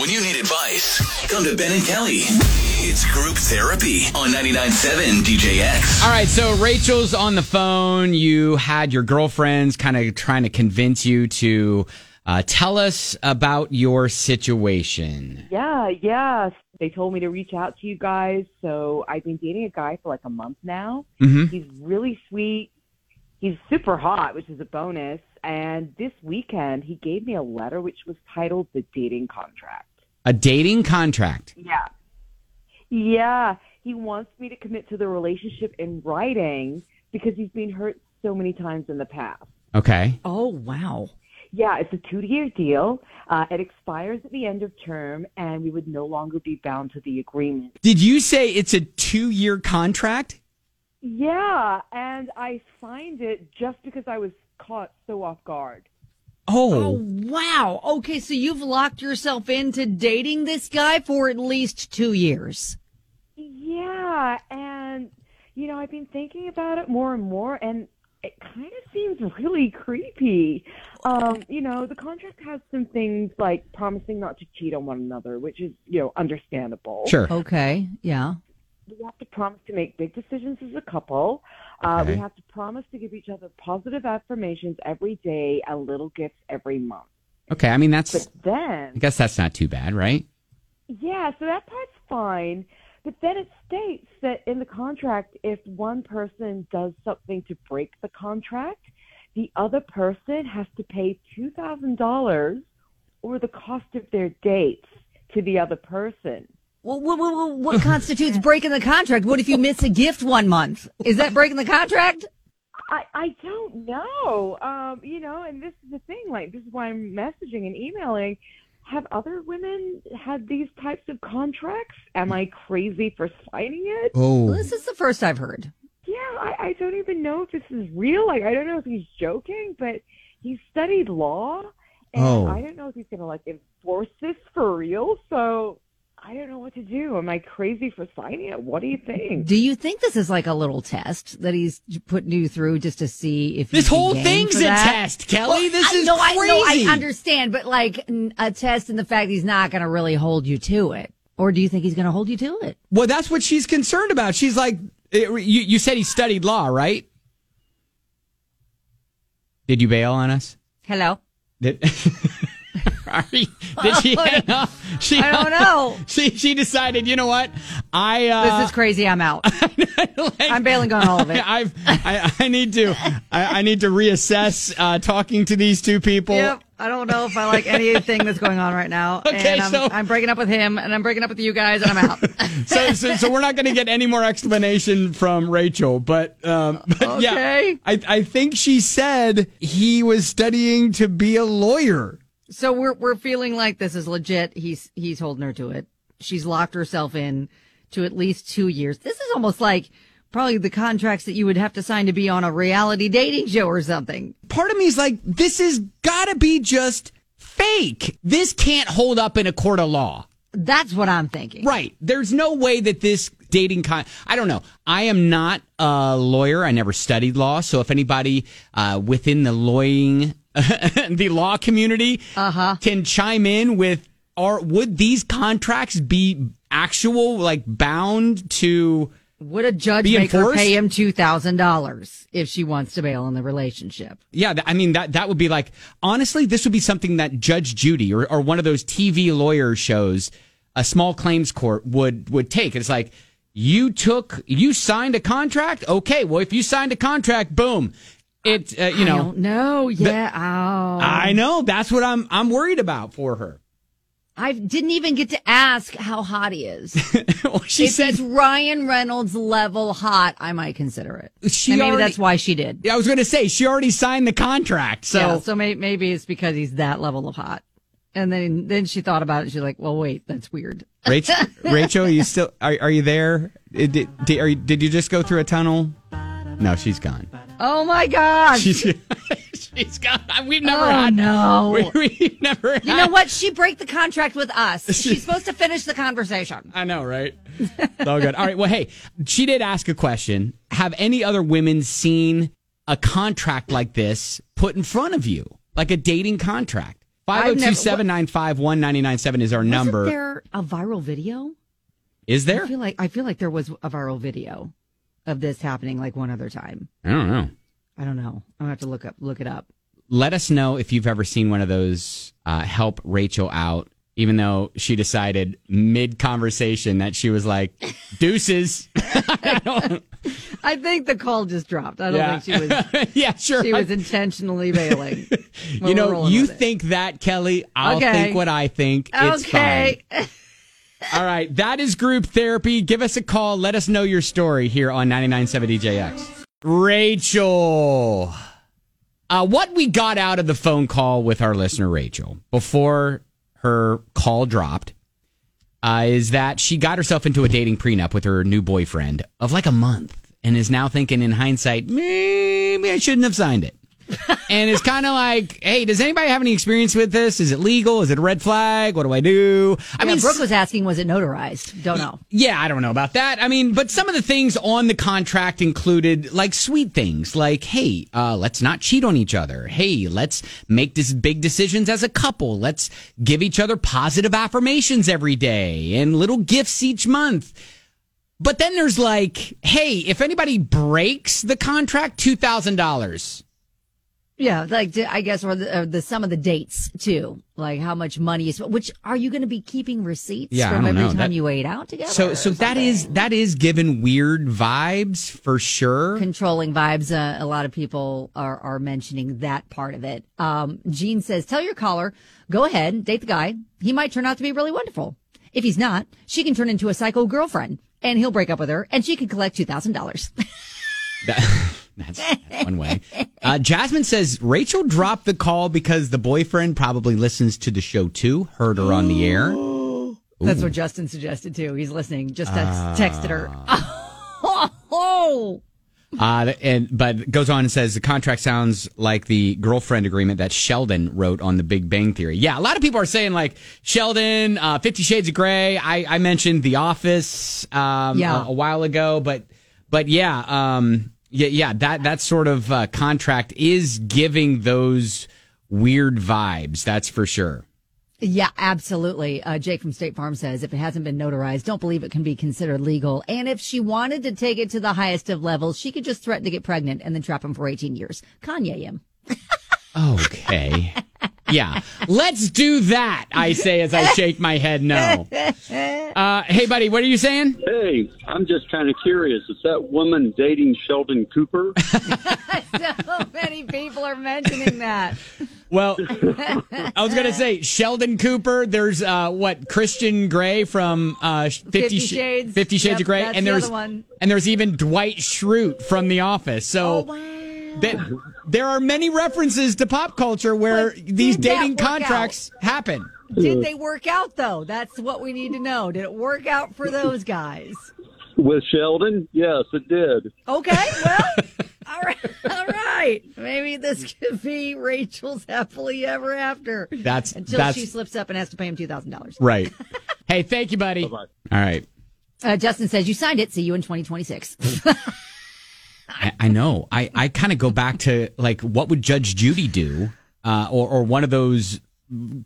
When you need advice, come to Ben and Kelly. It's group therapy on 99.7 DJX. All right, so Rachel's on the phone. You had your girlfriends kind of trying to convince you to uh, tell us about your situation. Yeah, yeah. They told me to reach out to you guys. So I've been dating a guy for like a month now. Mhm. He's really sweet. He's super hot, which is a bonus. And this weekend, he gave me a letter which was titled The Dating Contract. A dating contract. Yeah. Yeah. He wants me to commit to the relationship in writing because he's been hurt so many times in the past. Okay. Oh, wow. Yeah, it's a two-year deal. Uh, it expires at the end of term, and we would no longer be bound to the agreement. Did you say it's a two year contract? Yeah, and I signed it just because I was caught so off guard. Oh, wow. Okay, so you've locked yourself into dating this guy for at least two years. Yeah, and you know, I've been thinking about it more and more, and it kind of seems really creepy. Um, you know, the contract has some things like promising not to cheat on one another, which is, you know, understandable. Sure. Okay, yeah. We have to promise to make big decisions as a couple. Uh, Okay. We have to promise to give each other positive affirmations every day and little gifts every month. Okay. I mean, that's, But then, I guess that's not too bad, right? Yeah, so that part's fine. But then it states that in the contract, if one person does something to break the contract, the other person has to pay $2,000 or the cost of their dates to the other person. Well, what, what, what constitutes breaking the contract? What if you miss a gift one month? Is that breaking the contract? I, I don't know. Um, you know, and this is the thing, like, this is why I'm messaging and emailing. Have other women had these types of contracts? Am I crazy for signing it? Oh. This is the first I've heard. Yeah, I, I don't even know if this is real. Like, I don't know if he's joking, but he studied law, and Oh. I don't know if he's gonna like enforce this for real. So I don't know what to do. Am I crazy for signing it? What do you think? Do you think this is like a little test that he's putting you through just to see if This whole thing's a that? test, Kelly. this I is know, I know. I understand, but like a test in the fact he's not going to really hold you to it, or do you think he's going to hold you to it? Well, that's what she's concerned about. She's like, eh, you, you said he studied law, right? Did you bail on us? Hello. Did, Are you- did she hang up? She, I don't know. She she decided, you know what? I uh, This is crazy. I'm out. I'm bailing on all of it. I've I, I need to I, I need to reassess uh, talking to these two people. Yep. I don't know if I like anything that's going on right now. Okay, and I'm, so- I'm breaking up with him and I'm breaking up with you guys and I'm out. So, so so we're not going to get any more explanation from Rachel, but um, but yeah, Okay. I I think she said he was studying to be a lawyer. So we're we're feeling like this is legit. He's he's holding her to it. She's locked herself in to at least two years. This is almost like probably the contracts that you would have to sign to be on a reality dating show or something. Part of me is like, this has got to be just fake. This can't hold up in a court of law. That's what I'm thinking. Right. There's no way that this dating con I don't know. I am not a lawyer. I never studied law. So if anybody uh, within the lawyering the law community Uh-huh. can chime in with are would these contracts be actual like bound to Would a judge Be make her pay him two thousand dollars if she wants to bail in the relationship? Yeah, I mean that that would be like honestly, this would be something that Judge Judy or, or one of those TV lawyer shows, a small claims court would would take. It's like you took you signed a contract. Okay, well if you signed a contract, boom, it uh, you I know. don't. Yeah. oh. I know that's what I'm I'm worried about for her. I didn't even get to ask how hot he is. Well, she if said Ryan Reynolds level hot, I might consider it. She and maybe already- that's why she did. I was going to say she already signed the contract. So yeah, so may, maybe it's because he's that level of hot. And then then she thought about it. She's like, well, wait, that's weird. Rachel, Rachel, are you still are, are you there? Uh, did, did, are you, did you just go through a tunnel? No, she's gone. Oh my gosh. She's she's gone. Uh, we've never oh had no. We, we've never. you know what? She break the contract with us. She's supposed to finish the conversation. I know, right? All good. All right. Well, hey, she did ask a question. Have any other women seen a contract like this put in front of you, like a dating contract? 502 795 1997 is our number. there a viral video? Is there? I feel like I feel like there was a viral video of this happening like one other time. I don't know. I don't know. I'm gonna have to look up look it up. Let us know if you've ever seen one of those uh, help Rachel out, even though she decided mid conversation that she was like, deuces. I I think the call just dropped. I don't yeah. think she was yeah, sure. she was intentionally bailing. You know, you with it. think that, Kelly. I'll Okay. think what I think. It's okay. fine. All right, that is group therapy. Give us a call. Let us know your story here on 99.7 DJX. Rachel, uh, what we got out of the phone call with our listener, Rachel, before her call dropped, uh, is that she got herself into a dating prenup with her new boyfriend of like a month and is now thinking in hindsight, maybe I shouldn't have signed it. And it's kind of like, hey, does anybody have any experience with this? Is it legal? Is it a red flag? What do I do? I I mean, Brooke was asking, was it notarized? Don't know. yeah, I don't know about that. I mean, but some of the things on the contract included like sweet things, like, hey, uh, let's not cheat on each other. Hey, let's make this big decisions as a couple. Let's give each other positive affirmations every day and little gifts each month. But then there's like, hey, if anybody breaks the contract, two thousand dollars. Yeah, like I guess, or the, or the some of the dates too, like how much money is. Which are you going to be keeping receipts Yeah, from every know. time That- you ate out together? So, so that is that is given weird vibes for sure. controlling vibes. Uh, a lot of people are are mentioning that part of it. Um, Gene says, "Tell your caller, go ahead, date the guy. He might turn out to be really wonderful. If he's not, she can turn into a psycho girlfriend, and he'll break up with her, and she can collect two thousand dollars." That- that's, that's one way. Uh, Jasmine says Rachel dropped the call because the boyfriend probably listens to the show too, heard her on the air. That's what Justin suggested too. He's listening. Just text, texted her. Oh, Uh, and but goes on and says the contract sounds like the girlfriend agreement that Sheldon wrote on The Big Bang Theory. Yeah, a lot of people are saying like Sheldon, uh, Fifty Shades of Grey. I, I mentioned The Office um, Yeah. a, a while ago, but but yeah, um, yeah, yeah. That that sort of uh, contract is giving those weird vibes. That's for sure. Yeah, absolutely. Uh, Jake from State Farm says if it hasn't been notarized, don't believe it can be considered legal. And if she wanted to take it to the highest of levels, she could just threaten to get pregnant and then trap him for 18 years. Kanye him. Okay. Yeah. Let's do that, I say as I shake my head no. Uh, hey, buddy, what are you saying? Hey, I'm just kind of curious. Is that woman dating Sheldon Cooper? so many people are mentioning that. Well, I was going to say Sheldon Cooper. There's uh, what Christian Grey from uh, 50, Fifty Shades. Fifty Shades Yep, of Grey, that's and the there's other one. and there's even Dwight Schrute from The Office. So that- there are many references to pop culture where But these dating work out? contracts happen. Did they work out though? That's what we need to know. Did it work out for those guys? With Sheldon? Yes, it did. Okay, well, all right, all right. Maybe this could be Rachel's happily ever after. That's- until that's- she slips up and has to pay him two thousand dollars. Right. hey, thank you, buddy. Bye-bye. All right. Uh, Justin says you signed it. See you in twenty twenty six. I, I know. I, I kind of go back to like what would Judge Judy do, uh, or or one of those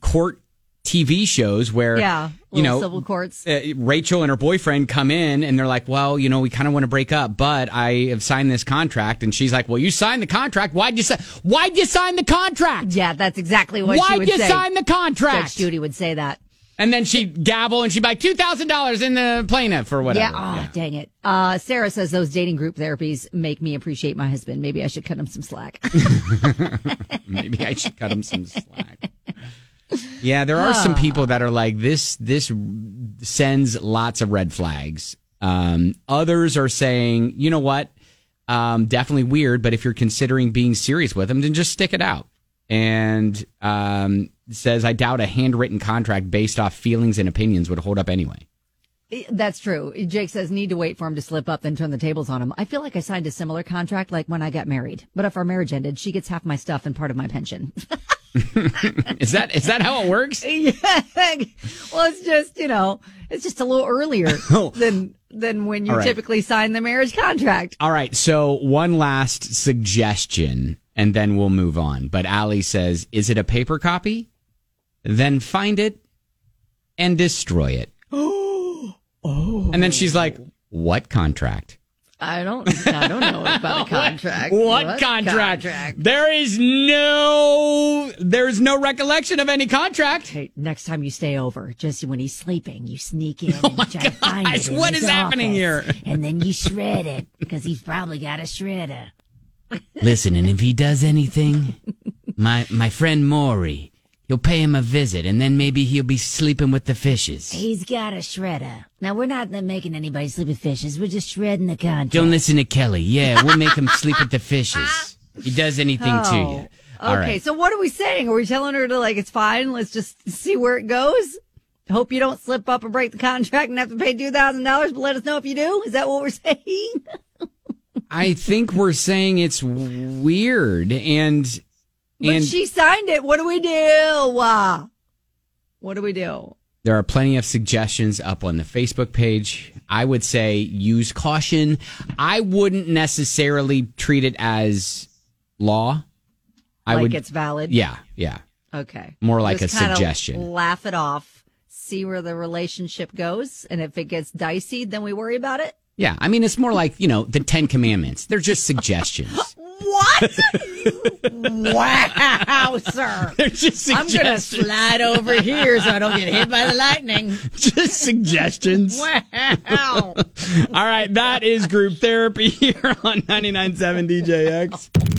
court TV shows where Yeah, you know civil courts. Uh, Rachel and her boyfriend come in and they're like, well, you know, we kind of want to break up, but I have signed this contract, and she's like, well, you signed the contract. Why'd you sign? Why'd you sign the contract? Yeah, that's exactly what she Why'd you say. sign the contract? Judge Judy would say that. And then she'd gavel and she'd be like, two thousand dollars in the plaintiff or whatever. Yeah. Oh, dang it. Uh, Sarah says those dating group therapies make me appreciate my husband. Maybe I should cut him some slack. Maybe I should cut him some slack. Yeah, there are some people that are like this. This sends lots of red flags. Um, others are saying, you know what, um, definitely weird. But if you're considering being serious with them, then just stick it out. And um, says, I doubt a handwritten contract based off feelings and opinions would hold up anyway. That's true. Jake says need to wait for him to slip up, then turn the tables on him. I feel like I signed a similar contract like when I got married. But if our marriage ended, she gets half my stuff and part of my pension. Is that is that how it works? yeah. Well, it's just, you know, it's just a little earlier Oh. than than when you right. typically sign the marriage contract. All right. So one last suggestion, and then we'll move on. But Allie says, "Is it a paper copy? Then find it and destroy it. oh. And then she's like, "What contract?" I don't. I don't know about a contract. What, contract? There is no there's no recollection of any contract. Hey, next time you stay over, just when he's sleeping, you sneak in oh and you try to find gosh, it. in what his is happening office, here? And then you shred it because he's probably got a shredder. Listen, and if he does anything, my my friend Maury, you'll pay him a visit and then maybe he'll be sleeping with the fishes. He's got a shredder. Now we're not making anybody sleep with fishes. We're just shredding the contract. Don't listen to Kelly. Yeah, we'll make him sleep with the fishes. He does anything to oh. you. All Oh. Okay, right. so what are we saying? Are we telling her to like it's fine? Let's just see where it goes. Hope you don't slip up and break the contract and have to pay two thousand dollars. But let us know if you do. Is that what we're saying? I think we're saying it's weird and But and she signed it. What do we do? What do we do? There are plenty of suggestions up on the Facebook page. I would say use caution. I wouldn't necessarily treat it as law. I like would, it's valid. yeah, yeah. Okay. More like Just a suggestion. Laugh it off. See where the relationship goes, and if it gets dicey, then we worry about it. Yeah, I mean, it's more like, you know, the Ten Commandments. They're just suggestions. What? wow, sir. They're just I'm gonna suggestions. slide over here so I don't get hit by the lightning. just suggestions. Wow. All right, that is group therapy here on 99.7 DJX.